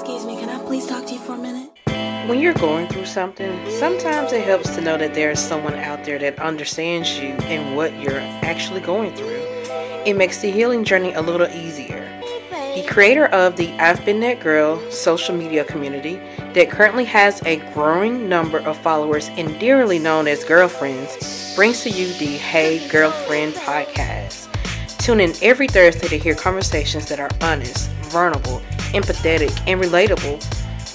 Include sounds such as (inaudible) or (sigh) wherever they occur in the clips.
Excuse me, can I please talk to you for a minute? When you're going through something, sometimes it helps to know that there is someone out there that understands you and what you're actually going through. It makes the healing journey a little easier. The creator of the I've Been That Girl social media community that currently has a growing number of followers and dearly known as girlfriends brings to you the Hey Girlfriend podcast. Tune in every Thursday to hear conversations that are honest, vulnerable, empathetic, and relatable,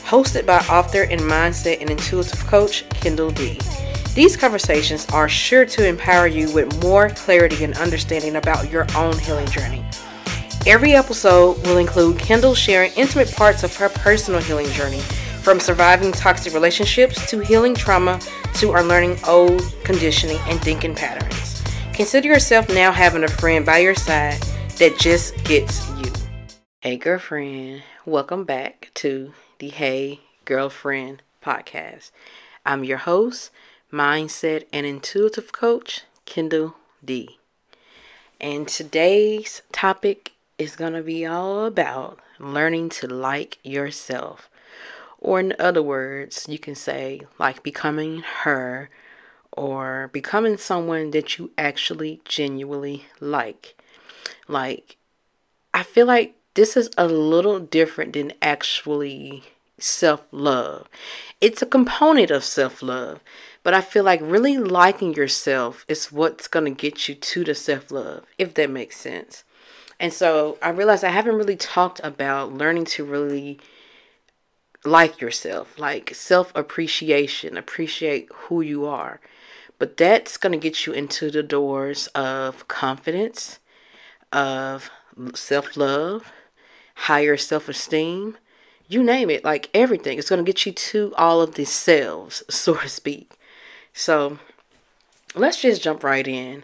hosted by author and mindset and intuitive coach Kendall D. These conversations are sure to empower you with more clarity and understanding about your own healing journey. Every episode will include Kendall sharing intimate parts of her personal healing journey, from surviving toxic relationships to healing trauma to unlearning old conditioning and thinking patterns. Consider yourself now having a friend by your side that just gets you. Hey, girlfriend, welcome back to the Hey Girlfriend podcast. I'm your host, mindset and intuitive coach, Kendall D. And today's topic is going to be all about learning to like yourself. Or, in other words, you can say like becoming her or becoming someone that you actually genuinely like. Like, I feel like this is a little different than actually self love. It's a component of self love, but I feel like really liking yourself is what's going to get you to the self love, if that makes sense. And so I realized I haven't really talked about learning to really like yourself, like self appreciation, appreciate who you are. But that's going to get you into the doors of confidence, of self love, higher self esteem, you name it, like everything. It's going to get you to all of these selves, (laughs) so to speak. So let's just jump right in.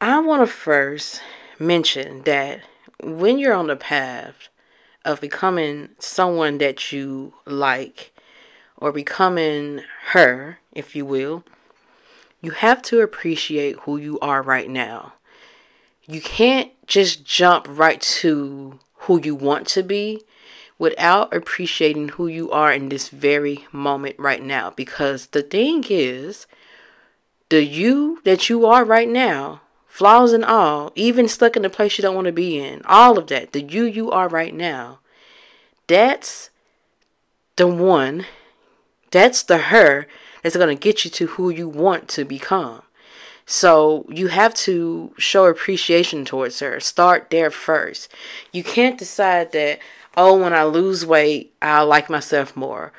I want to first mention that when you're on the path of becoming someone that you like or becoming her, if you will, you have to appreciate who you are right now. You can't just jump right to who you want to be without appreciating who you are in this very moment right now. Because the thing is, the you that you are right now, flaws and all, even stuck in the place you don't want to be in, all of that, the you you are right now, that's the one, that's the her that's going to get you to who you want to become. So you have to show appreciation towards her. Start there first. You can't decide that, oh, when I lose weight, I'll like myself more.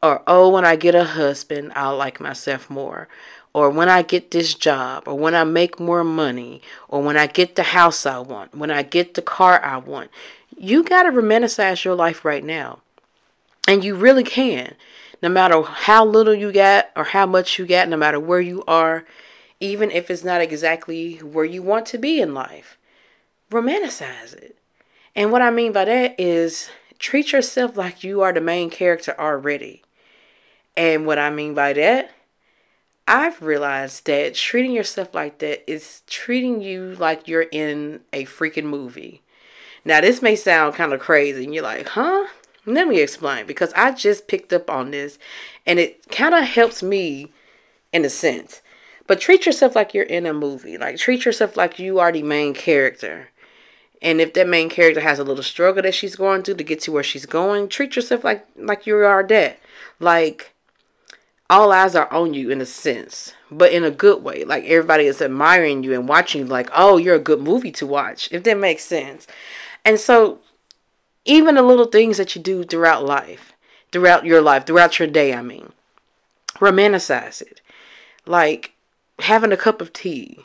Or, oh, when I get a husband, I'll like myself more. Or when I get this job, or when I make more money, or when I get the house I want, when I get the car I want. You got to romanticize your life right now. And you really can. No matter how little you got, or how much you got, no matter where you are even if it's not exactly where you want to be in life. Romanticize it. And what I mean by that is treat yourself like you are the main character already. And what I mean by that, I've realized that treating yourself like that is treating you like you're in a freaking movie. Now, this may sound kind of crazy, and you're like, huh? Let me explain because I just picked up on this and it kind of helps me in a sense. But treat yourself like you're in a movie. Like treat yourself like you are the main character. And if that main character has a little struggle that she's going through to get to where she's going, treat yourself like like you are that. Like all eyes are on you in a sense, but in a good way. Like everybody is admiring you and watching like, "Oh, you're a good movie to watch." If that makes sense. And so even the little things that you do throughout life, throughout your life, throughout your day, I mean, romanticize it. Like having a cup of tea,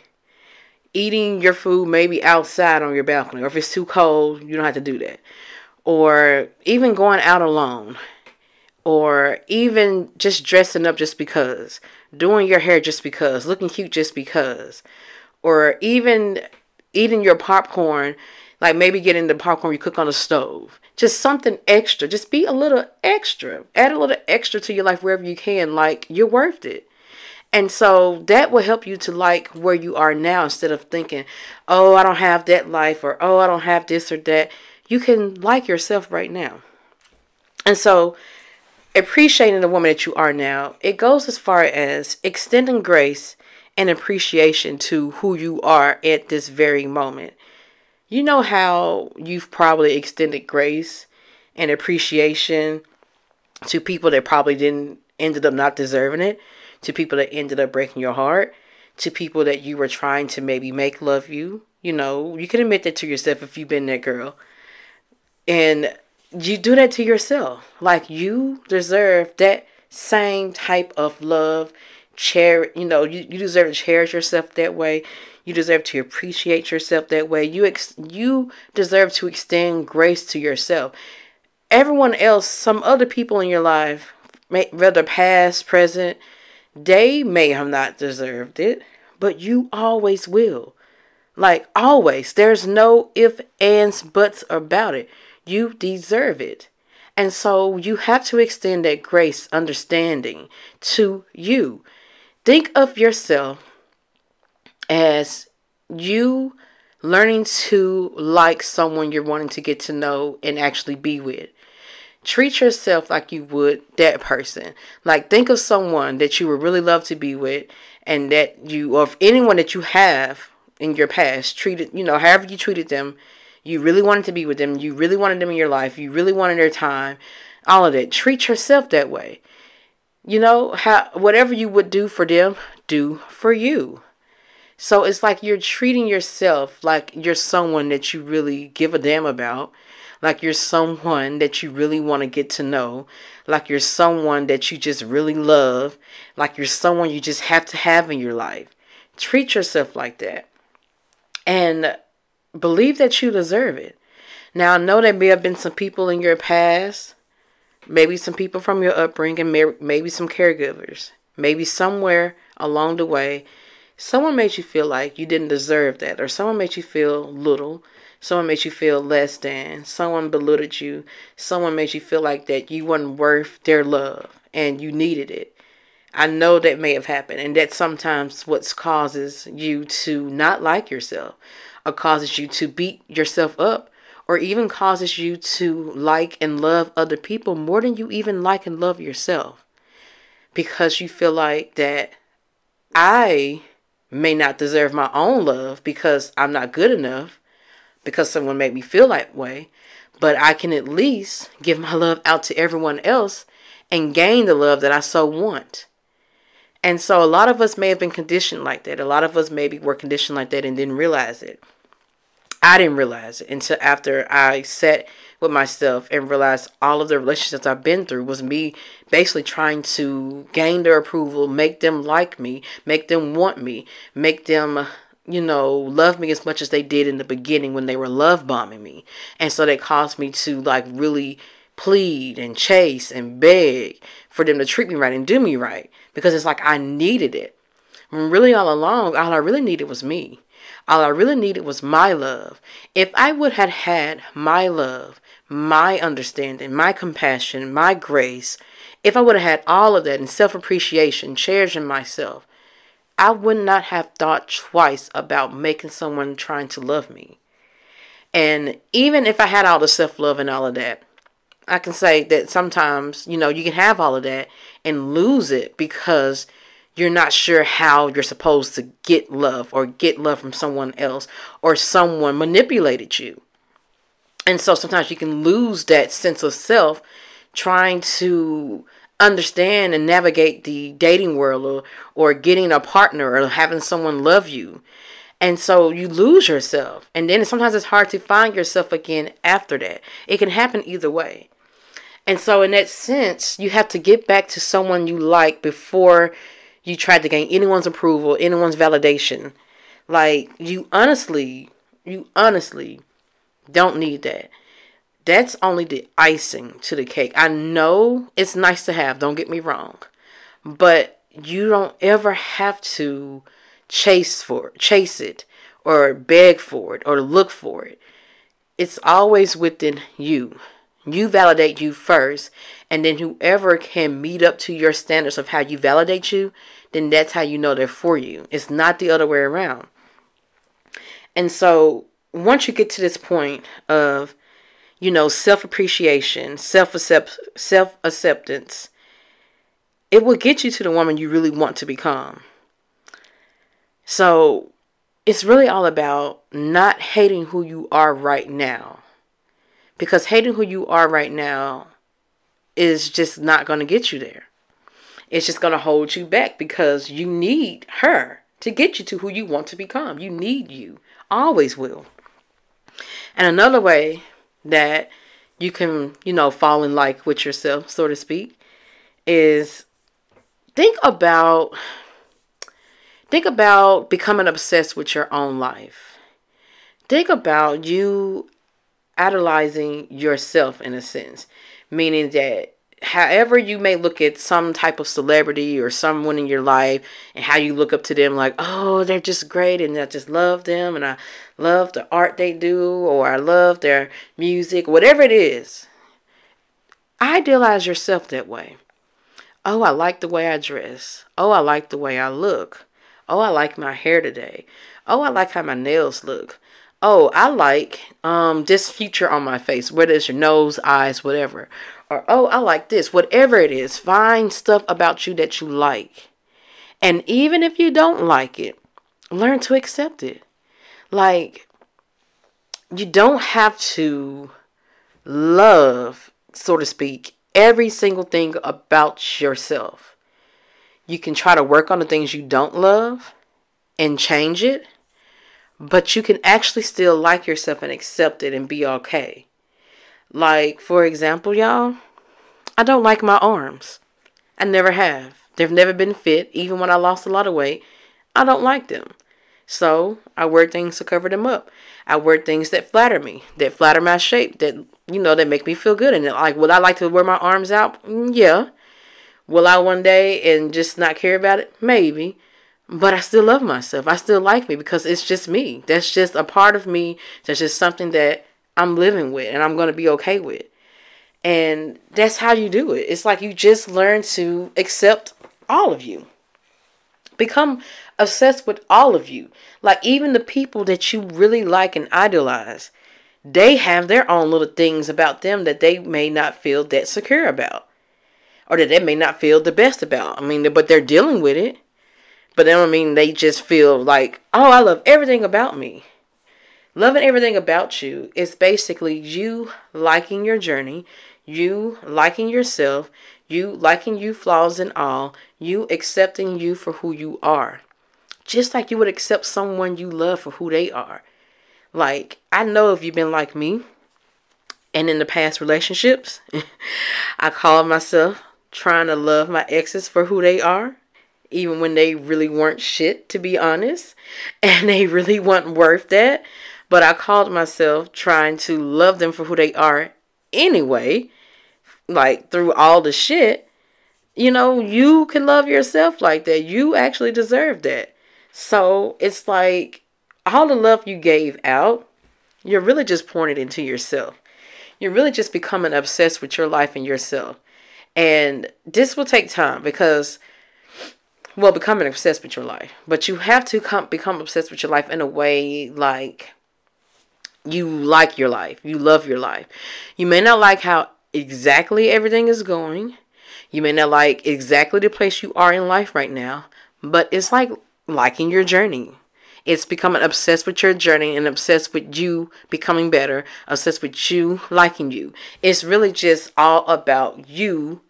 eating your food maybe outside on your balcony, or if it's too cold, you don't have to do that. Or even going out alone, or even just dressing up just because, doing your hair just because, looking cute just because, or even eating your popcorn, like maybe getting the popcorn you cook on the stove. Just something extra. Just be a little extra. Add a little extra to your life wherever you can. Like you're worth it. And so that will help you to like where you are now instead of thinking, oh, I don't have that life or oh, I don't have this or that. You can like yourself right now. And so, appreciating the woman that you are now, it goes as far as extending grace and appreciation to who you are at this very moment. You know how you've probably extended grace and appreciation to people that probably didn't ended up not deserving it, to people that ended up breaking your heart, to people that you were trying to maybe make love you. You know, you can admit that to yourself if you've been that girl. And you do that to yourself. Like you deserve that same type of love. Cherish, you know, you, you deserve to cherish yourself that way. You deserve to appreciate yourself that way. You ex- you deserve to extend grace to yourself. Everyone else, some other people in your life, may, whether past, present, they may have not deserved it, but you always will. Like always, there's no if, ands, buts about it. You deserve it. And so you have to extend that grace, understanding to you. Think of yourself as you learning to like someone you're wanting to get to know and actually be with. Treat yourself like you would that person. Like think of someone that you would really love to be with and that you or anyone that you have in your past treated, you know, however you treated them, you really wanted to be with them, you really wanted them in your life, you really wanted their time, all of that. Treat yourself that way. You know, how whatever you would do for them, do for you. So it's like you're treating yourself like you're someone that you really give a damn about like you're someone that you really want to get to know, like you're someone that you just really love, like you're someone you just have to have in your life. Treat yourself like that. And believe that you deserve it. Now, I know there may have been some people in your past, maybe some people from your upbringing, maybe some caregivers, maybe somewhere along the way, someone made you feel like you didn't deserve that, or someone made you feel little, Someone made you feel less than. Someone belittled you. Someone made you feel like that you weren't worth their love and you needed it. I know that may have happened, and that sometimes what causes you to not like yourself, or causes you to beat yourself up, or even causes you to like and love other people more than you even like and love yourself. Because you feel like that I may not deserve my own love because I'm not good enough because someone made me feel that way, but I can at least give my love out to everyone else and gain the love that I so want. And so a lot of us may have been conditioned like that. A lot of us maybe were conditioned like that and didn't realize it. I didn't realize it until after I sat with myself and realized all of the relationships I've been through was me basically trying to gain their approval, make them like me, make them want me, make them you know, love me as much as they did in the beginning when they were love bombing me. And so that caused me to like really plead and chase and beg for them to treat me right and do me right because it's like I needed it. When really all along, all I really needed was me. All I really needed was my love. If I would have had my love, my understanding, my compassion, my grace, if I would have had all of that and self appreciation, cherishing myself, I would not have thought twice about making someone trying to love me. And even if I had all the self love and all of that, I can say that sometimes, you know, you can have all of that and lose it because you're not sure how you're supposed to get love or get love from someone else or someone manipulated you. And so sometimes you can lose that sense of self trying to understand and navigate the dating world or, or getting a partner or having someone love you. And so you lose yourself. And then sometimes it's hard to find yourself again after that. It can happen either way. And so, in that sense, you have to get back to someone you like before you try to gain anyone's approval, anyone's validation. Like, you honestly, you honestly don't need that that's only the icing to the cake. I know it's nice to have, don't get me wrong. But you don't ever have to chase for chase it or beg for it or look for it. It's always within you. You validate you first, and then whoever can meet up to your standards of how you validate you, then that's how you know they're for you. It's not the other way around. And so once you get to this point of you know, self appreciation, self self acceptance, it will get you to the woman you really want to become. So it's really all about not hating who you are right now. Because hating who you are right now is just not going to get you there. It's just going to hold you back because you need her to get you to who you want to become. You need you. Always will. And another way that you can, you know, fall in like with yourself, so to speak, is think about think about becoming obsessed with your own life. Think about you idolizing yourself in a sense, meaning that however you may look at some type of celebrity or someone in your life and how you look up to them like oh they're just great and i just love them and i love the art they do or i love their music whatever it is idealize yourself that way. Oh i like the way i dress. Oh i like the way i look. Oh i like my hair today. Oh i like how my nails look. Oh i like um this feature on my face whether it's your nose eyes whatever or oh, I like this, whatever it is, find stuff about you that you like. And even if you don't like it, learn to accept it. Like, you don't have to love, so to speak, every single thing about yourself. You can try to work on the things you don't love and change it, but you can actually still like yourself and accept it and be okay. Like, for example, y'all, I don't like my arms. I never have. They've never been fit, even when I lost a lot of weight. I don't like them. So I wear things to cover them up. I wear things that flatter me, that flatter my shape, that you know, that make me feel good. And like, would I like to wear my arms out? Mm, yeah. Will I one day and just not care about it? Maybe. But I still love myself. I still like me because it's just me. That's just a part of me. That's just something that I'm living with and I'm going to be okay with. And that's how you do it. It's like you just learn to accept all of you. Become obsessed with all of you. Like even the people that you really like and idolize, they have their own little things about them that they may not feel that secure about. Or that they may not feel the best about. I mean, but they're dealing with it. But I mean they just feel like, oh, I love everything about me. Loving everything about you is basically you liking your journey, you liking yourself, you liking you flaws and all, you accepting you for who you are. Just like you would accept someone you love for who they are. Like, I know if you've been like me and in the past relationships, (laughs) I call myself trying to love my exes for who they are, even when they really weren't shit, to be honest, (laughs) and they really weren't worth that. But I called myself trying to love them for who they are anyway, like through all the shit, you know, you can love yourself like that. You actually deserve that. So it's like all the love you gave out, you're really just pouring it into yourself. You're really just becoming obsessed with your life and yourself. And this will take time because, well, becoming obsessed with your life. But you have to come, become obsessed with your life in a way like you like your life. You love your life. You may not like how exactly everything is going. You may not like exactly the place you are in life right now, but it's like liking your journey. It's becoming obsessed with your journey and obsessed with you becoming better, obsessed with you liking you. It's really just all about you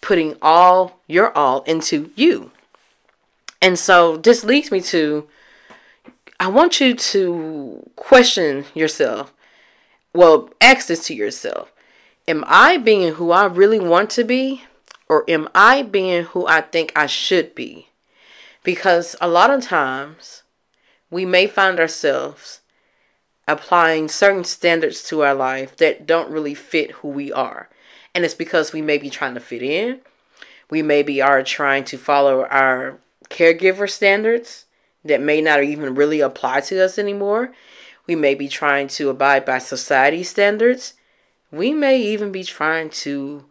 putting all your all into you. And so this leads me to I want you to question yourself. Well, ask this to yourself. Am I being who I really want to be? Or am I being who I think I should be? Because a lot of times we may find ourselves applying certain standards to our life that don't really fit who we are. And it's because we may be trying to fit in. We maybe are trying to follow our caregiver standards that may not even really apply to us anymore. We may be trying to abide by society standards. We may even be trying to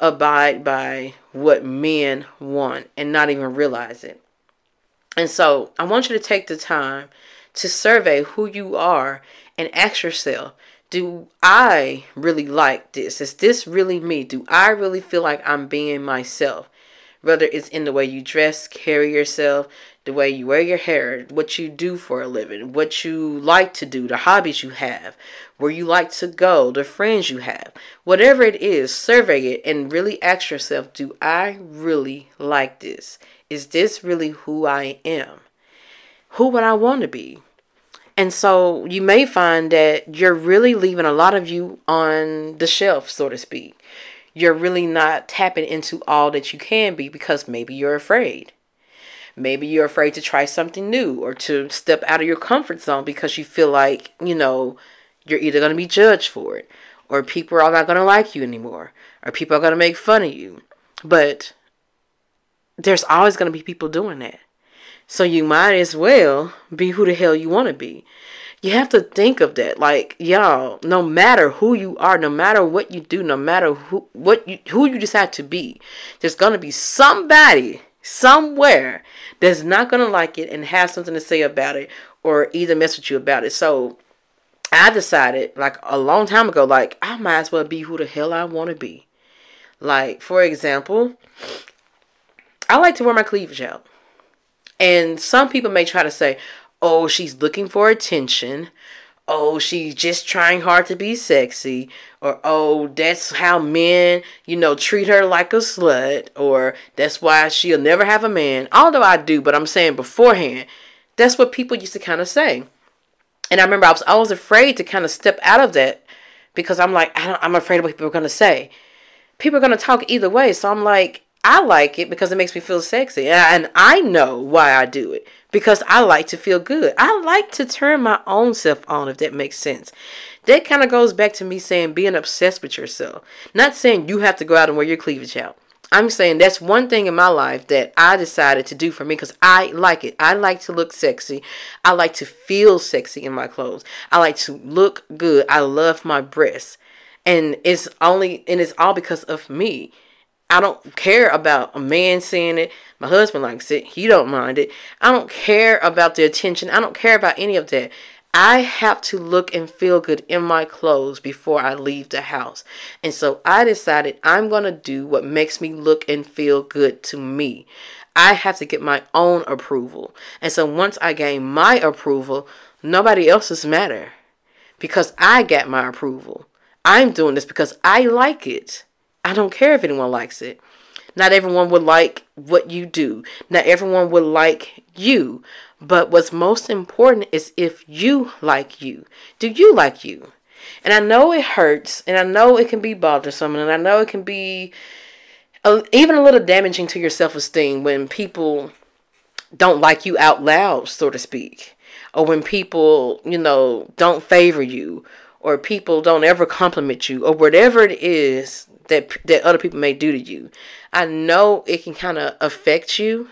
abide by what men want and not even realize it. And so I want you to take the time to survey who you are and ask yourself do I really like this? Is this really me? Do I really feel like I'm being myself? Whether it's in the way you dress, carry yourself, the way you wear your hair, what you do for a living, what you like to do, the hobbies you have, where you like to go, the friends you have. Whatever it is, survey it and really ask yourself do I really like this? Is this really who I am? Who would I want to be? And so you may find that you're really leaving a lot of you on the shelf, so to speak. You're really not tapping into all that you can be because maybe you're afraid. Maybe you're afraid to try something new or to step out of your comfort zone because you feel like, you know, you're either going to be judged for it or people are not going to like you anymore or people are going to make fun of you. But there's always going to be people doing that. So you might as well be who the hell you want to be. You have to think of that. Like, y'all, no matter who you are, no matter what you do, no matter who what you who you decide to be, there's gonna be somebody somewhere that's not gonna like it and have something to say about it or either mess with you about it. So I decided like a long time ago, like I might as well be who the hell I want to be. Like, for example, I like to wear my cleavage out. And some people may try to say, oh, she's looking for attention. Oh, she's just trying hard to be sexy. Or, oh, that's how men, you know, treat her like a slut. Or that's why she'll never have a man. Although I do, but I'm saying beforehand, that's what people used to kind of say. And I remember I was always afraid to kind of step out of that because I'm like, I am afraid of what people are going to say. People are going to talk either way. So I'm like, I like it because it makes me feel sexy. And I know why I do it because I like to feel good. I like to turn my own self on, if that makes sense. That kind of goes back to me saying being obsessed with yourself. Not saying you have to go out and wear your cleavage out. I'm saying that's one thing in my life that I decided to do for me because I like it. I like to look sexy. I like to feel sexy in my clothes. I like to look good. I love my breasts. And it's only and it's all because of me. I don't care about a man saying it. My husband likes it. He don't mind it. I don't care about the attention. I don't care about any of that. I have to look and feel good in my clothes before I leave the house. And so I decided I'm going to do what makes me look and feel good to me. I have to get my own approval. And so once I gain my approval, nobody else's matter because I got my approval. I'm doing this because I like it. I don't care if anyone likes it. Not everyone would like what you do. Not everyone would like you. But what's most important is if you like you. Do you like you? And I know it hurts, and I know it can be bothersome, and I know it can be a, even a little damaging to your self esteem when people don't like you out loud, so to speak, or when people, you know, don't favor you, or people don't ever compliment you, or whatever it is that that other people may do to you. I know it can kind of affect you,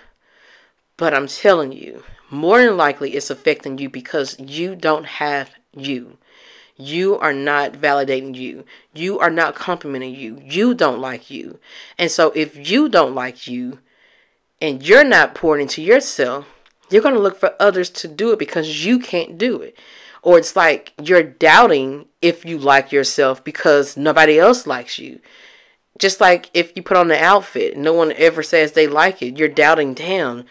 but I'm telling you, more than likely it's affecting you because you don't have you. You are not validating you. You are not complimenting you. You don't like you. And so if you don't like you and you're not pouring into yourself, you're going to look for others to do it because you can't do it. Or it's like you're doubting if you like yourself because nobody else likes you. Just like if you put on the outfit, no one ever says they like it. You're doubting, damn,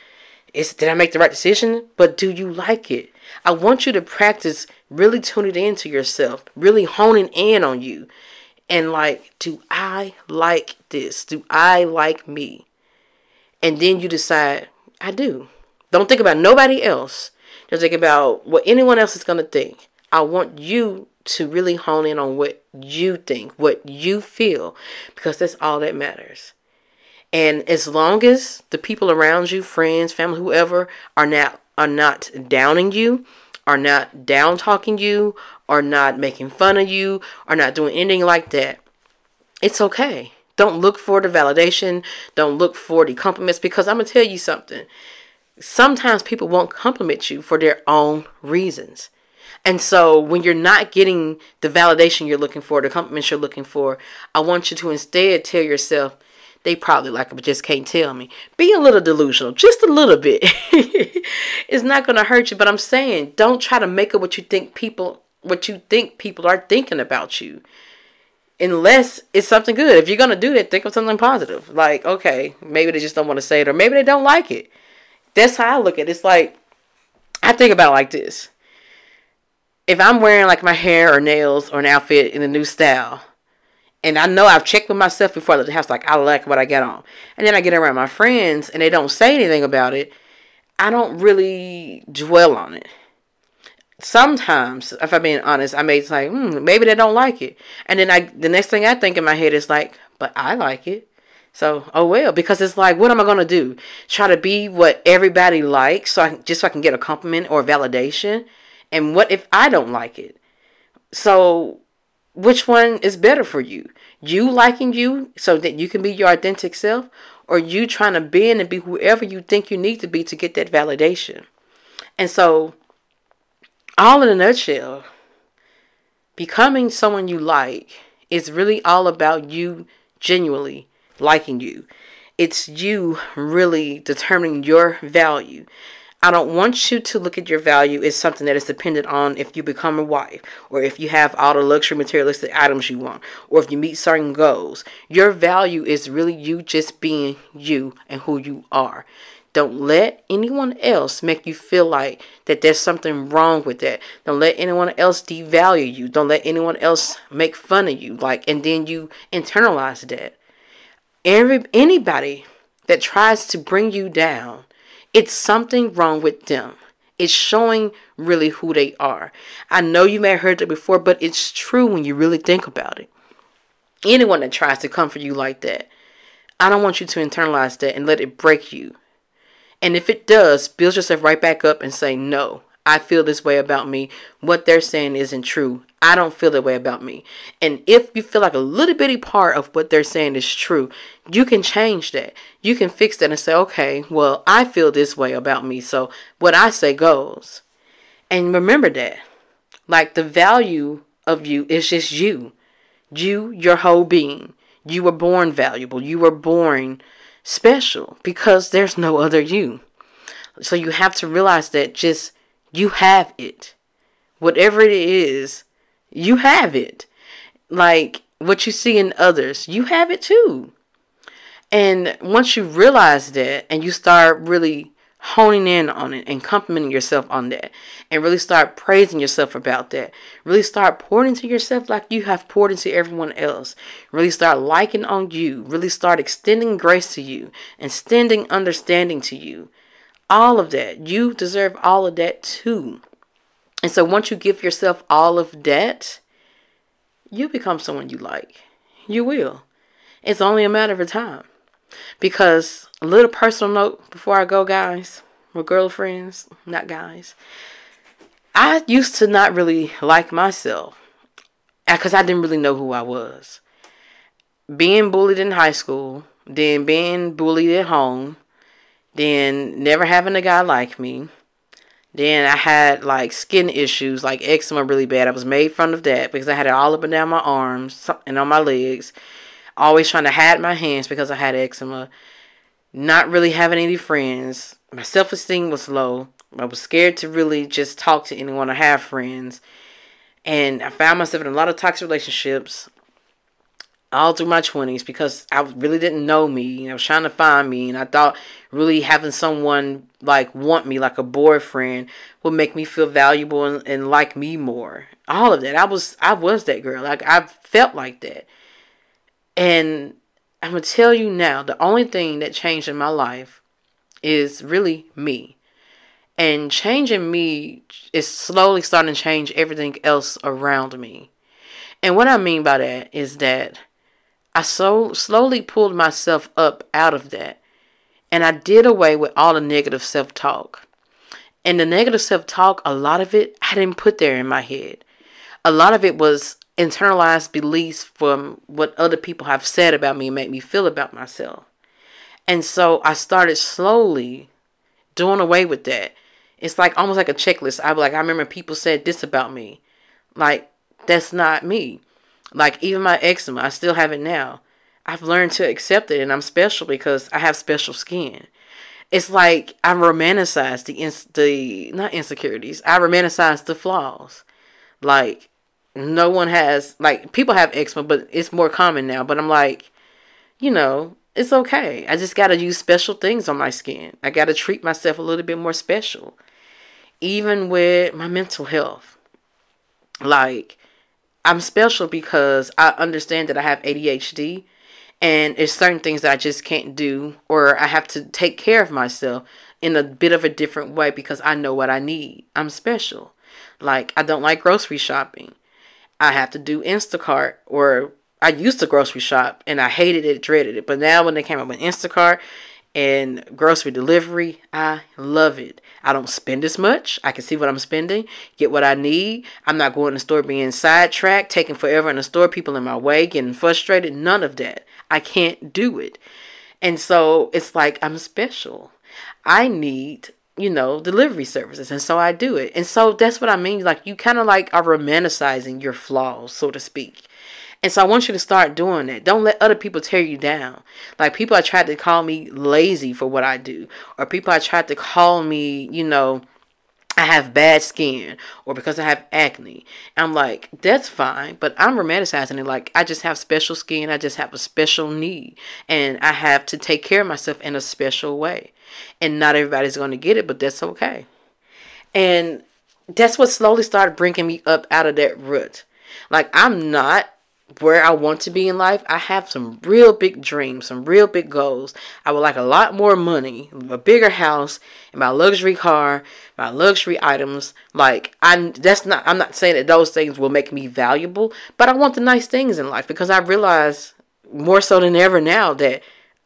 is did I make the right decision? But do you like it? I want you to practice really tuning into yourself, really honing in on you. And like, do I like this? Do I like me? And then you decide, I do. Don't think about nobody else. Don't think about what anyone else is going to think. I want you to really hone in on what you think, what you feel, because that's all that matters. And as long as the people around you, friends, family, whoever, are not are not downing you, are not down talking you, are not making fun of you, are not doing anything like that, it's okay. Don't look for the validation. Don't look for the compliments because I'm gonna tell you something. Sometimes people won't compliment you for their own reasons. And so when you're not getting the validation you're looking for, the compliments you're looking for, I want you to instead tell yourself, they probably like it, but just can't tell me. Be a little delusional, just a little bit. (laughs) it's not to hurt you, but I'm saying don't try to make it what you think people what you think people are thinking about you. Unless it's something good. If you're gonna do that, think of something positive. Like, okay, maybe they just don't want to say it, or maybe they don't like it. That's how I look at it. It's like I think about like this. If I'm wearing like my hair or nails or an outfit in a new style, and I know I've checked with myself before I leave the house, like I like what I get on. And then I get around my friends and they don't say anything about it. I don't really dwell on it. Sometimes, if I'm being honest, I may say, hmm, maybe they don't like it. And then I the next thing I think in my head is like, but I like it. So, oh well, because it's like, what am I gonna do? Try to be what everybody likes, so I can, just so I can get a compliment or validation. And what if I don't like it? So, which one is better for you? You liking you so that you can be your authentic self, or you trying to bend and be whoever you think you need to be to get that validation? And so, all in a nutshell, becoming someone you like is really all about you genuinely liking you. It's you really determining your value. I don't want you to look at your value as something that is dependent on if you become a wife, or if you have all the luxury materialistic items you want, or if you meet certain goals. Your value is really you just being you and who you are. Don't let anyone else make you feel like that there's something wrong with that. Don't let anyone else devalue you. Don't let anyone else make fun of you. Like, and then you internalize that. Every anybody that tries to bring you down, it's something wrong with them. It's showing really who they are. I know you may have heard that before, but it's true when you really think about it. Anyone that tries to come for you like that, I don't want you to internalize that and let it break you. And if it does, build yourself right back up and say, No, I feel this way about me. What they're saying isn't true. I don't feel that way about me. And if you feel like a little bitty part of what they're saying is true, you can change that. You can fix that and say, okay, well, I feel this way about me. So what I say goes. And remember that. Like the value of you is just you. You, your whole being. You were born valuable. You were born special because there's no other you. So you have to realize that just you have it. Whatever it is, you have it. Like what you see in others, you have it too. And once you realize that and you start really honing in on it and complimenting yourself on that and really start praising yourself about that. Really start pouring into yourself like you have poured into everyone else. Really start liking on you. Really start extending grace to you, extending understanding to you. All of that. You deserve all of that too. And so once you give yourself all of that, you become someone you like. You will. It's only a matter of time. Because a little personal note before I go, guys, or girlfriends, not guys. I used to not really like myself uh, because I didn't really know who I was. Being bullied in high school, then being bullied at home, then never having a guy like me. Then I had like skin issues, like eczema really bad. I was made fun of that because I had it all up and down my arms and on my legs. Always trying to hide my hands because I had eczema. Not really having any friends. My self esteem was low. I was scared to really just talk to anyone or have friends. And I found myself in a lot of toxic relationships all through my 20s because I really didn't know me. I was trying to find me, and I thought really having someone like want me, like a boyfriend, would make me feel valuable and, and like me more. All of that. I was I was that girl. Like I felt like that. And I'm gonna tell you now, the only thing that changed in my life is really me. And changing me is slowly starting to change everything else around me. And what I mean by that is that I so slowly pulled myself up out of that. And I did away with all the negative self talk. And the negative self talk, a lot of it I didn't put there in my head. A lot of it was internalized beliefs from what other people have said about me and make me feel about myself. And so I started slowly doing away with that. It's like almost like a checklist. I like I remember people said this about me. Like that's not me. Like even my eczema, I still have it now. I've learned to accept it and I'm special because I have special skin. It's like I romanticize the ins- the not insecurities. I romanticize the flaws. Like, no one has, like, people have eczema, but it's more common now. But I'm like, you know, it's okay. I just got to use special things on my skin. I got to treat myself a little bit more special. Even with my mental health. Like, I'm special because I understand that I have ADHD and it's certain things that I just can't do or I have to take care of myself in a bit of a different way because I know what I need. I'm special. Like I don't like grocery shopping. I have to do Instacart or I used to grocery shop and I hated it, dreaded it. But now when they came up with Instacart and grocery delivery, I love it. I don't spend as much. I can see what I'm spending, get what I need. I'm not going to the store being sidetracked, taking forever in the store, people in my way, getting frustrated. None of that. I can't do it. And so it's like I'm special. I need, you know, delivery services. And so I do it. And so that's what I mean. Like you kind of like are romanticizing your flaws, so to speak. And so I want you to start doing that. Don't let other people tear you down. Like people I tried to call me lazy for what I do, or people I tried to call me, you know, I have bad skin or because I have acne. I'm like, that's fine, but I'm romanticizing it like I just have special skin, I just have a special need, and I have to take care of myself in a special way. And not everybody's going to get it, but that's okay. And that's what slowly started bringing me up out of that rut. Like, I'm not where I want to be in life, I have some real big dreams, some real big goals. I would like a lot more money, a bigger house, and my luxury car, my luxury items. Like I that's not I'm not saying that those things will make me valuable, but I want the nice things in life because I realize more so than ever now that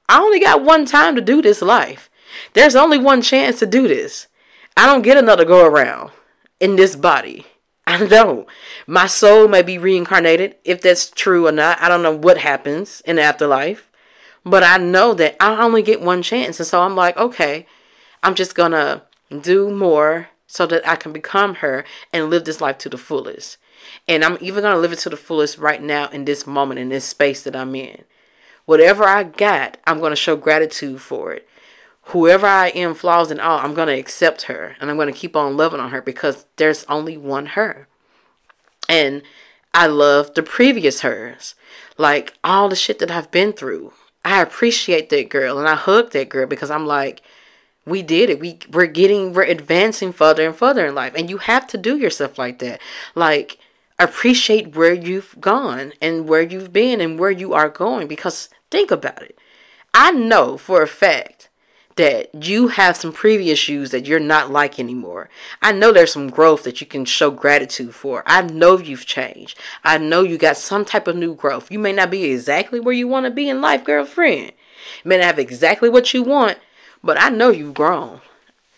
I only got one time to do this life. There's only one chance to do this. I don't get another go around in this body. I don't. My soul may be reincarnated. If that's true or not, I don't know what happens in the afterlife. But I know that I only get one chance. And so I'm like, okay, I'm just going to do more so that I can become her and live this life to the fullest. And I'm even going to live it to the fullest right now in this moment, in this space that I'm in. Whatever I got, I'm going to show gratitude for it whoever I am, flaws and all, I'm going to accept her and I'm going to keep on loving on her because there's only one her. And I love the previous hers. Like all the shit that I've been through. I appreciate that girl and I hug that girl because I'm like, we did it. We we're getting we're advancing further and further in life. And you have to do yourself like that. Like appreciate where you've gone and where you've been and where you are going because think about it. I know for a fact that you have some previous shoes that you're not like anymore. I know there's some growth that you can show gratitude for. I know you've changed. I know you got some type of new growth. You may not be exactly where you want to be in life, girlfriend. You may not have exactly what you want, but I know you've grown.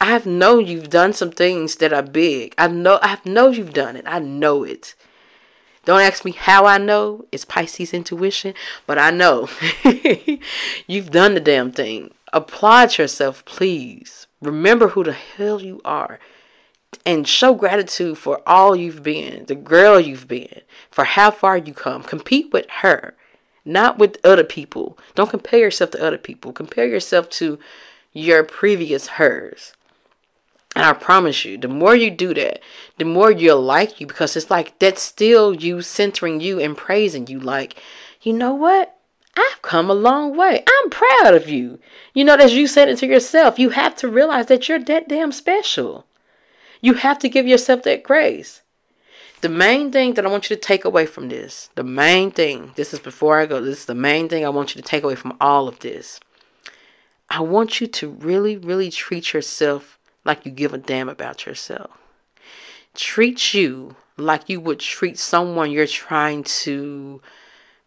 I have known you've done some things that are big. I know I know you've done it. I know it. Don't ask me how I know. It's Pisces intuition, but I know. (laughs) you've done the damn thing. Applaud yourself, please. Remember who the hell you are. And show gratitude for all you've been, the girl you've been, for how far you come. Compete with her, not with other people. Don't compare yourself to other people. Compare yourself to your previous hers. And I promise you, the more you do that, the more you'll like you because it's like that's still you centering you and praising you. Like, you know what? I've come a long way. I'm proud of you. You know, as you said it to yourself, you have to realize that you're that damn special. You have to give yourself that grace. The main thing that I want you to take away from this, the main thing, this is before I go, this is the main thing I want you to take away from all of this. I want you to really, really treat yourself like you give a damn about yourself. Treat you like you would treat someone you're trying to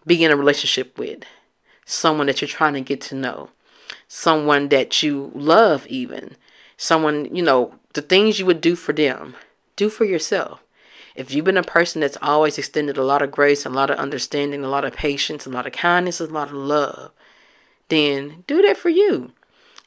be in a relationship with, someone that you're trying to get to know, someone that you love, even someone, you know, the things you would do for them, do for yourself. If you've been a person that's always extended a lot of grace, a lot of understanding, a lot of patience, a lot of kindness, a lot of love, then do that for you.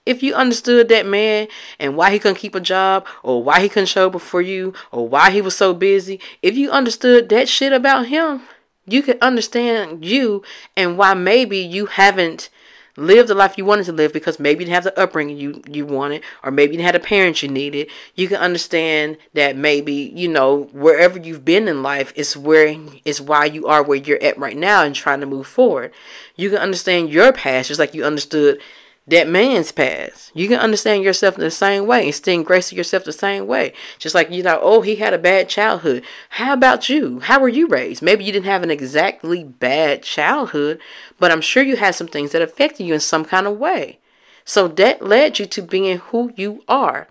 If you understood that man and why he couldn't keep a job, or why he couldn't show up for you, or why he was so busy, if you understood that shit about him, you can understand you and why maybe you haven't lived the life you wanted to live because maybe you didn't have the upbringing you, you wanted, or maybe you have the parents you needed. You can understand that maybe, you know, wherever you've been in life is where is why you are where you're at right now and trying to move forward. You can understand your past just like you understood that man's past. You can understand yourself in the same way and still grace yourself the same way. Just like you know, oh, he had a bad childhood. How about you? How were you raised? Maybe you didn't have an exactly bad childhood, but I'm sure you had some things that affected you in some kind of way. So that led you to being who you are.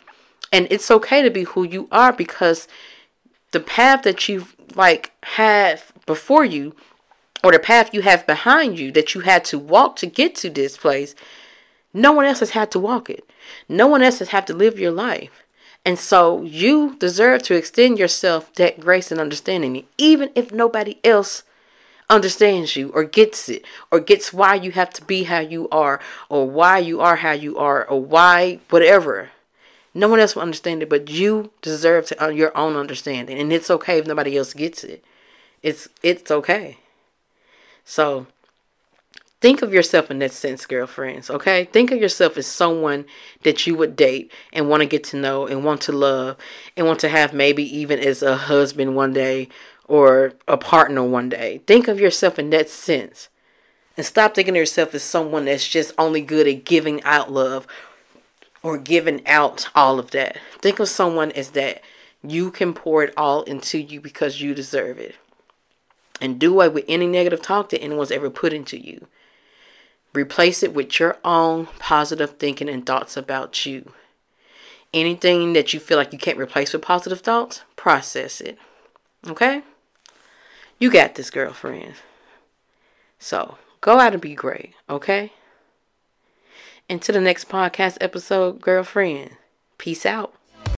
And it's okay to be who you are because the path that you've like have before you or the path you have behind you that you had to walk to get to this place no one else has had to walk it. No one else has had to live your life. And so you deserve to extend yourself that grace and understanding, even if nobody else understands you or gets it or gets why you have to be how you are or why you are how you are or why whatever. No one else will understand it, but you deserve to uh, your own understanding, and it's okay if nobody else gets it. It's it's okay. So Think of yourself in that sense, girlfriends, okay? Think of yourself as someone that you would date and want to get to know and want to love and want to have maybe even as a husband one day or a partner one day. Think of yourself in that sense. And stop thinking of yourself as someone that's just only good at giving out love or giving out all of that. Think of someone as that you can pour it all into you because you deserve it. And do away with any negative talk that anyone's ever put into you. Replace it with your own positive thinking and thoughts about you. Anything that you feel like you can't replace with positive thoughts, process it. Okay? You got this, girlfriend. So go out and be great, okay? Until the next podcast episode, girlfriend. Peace out.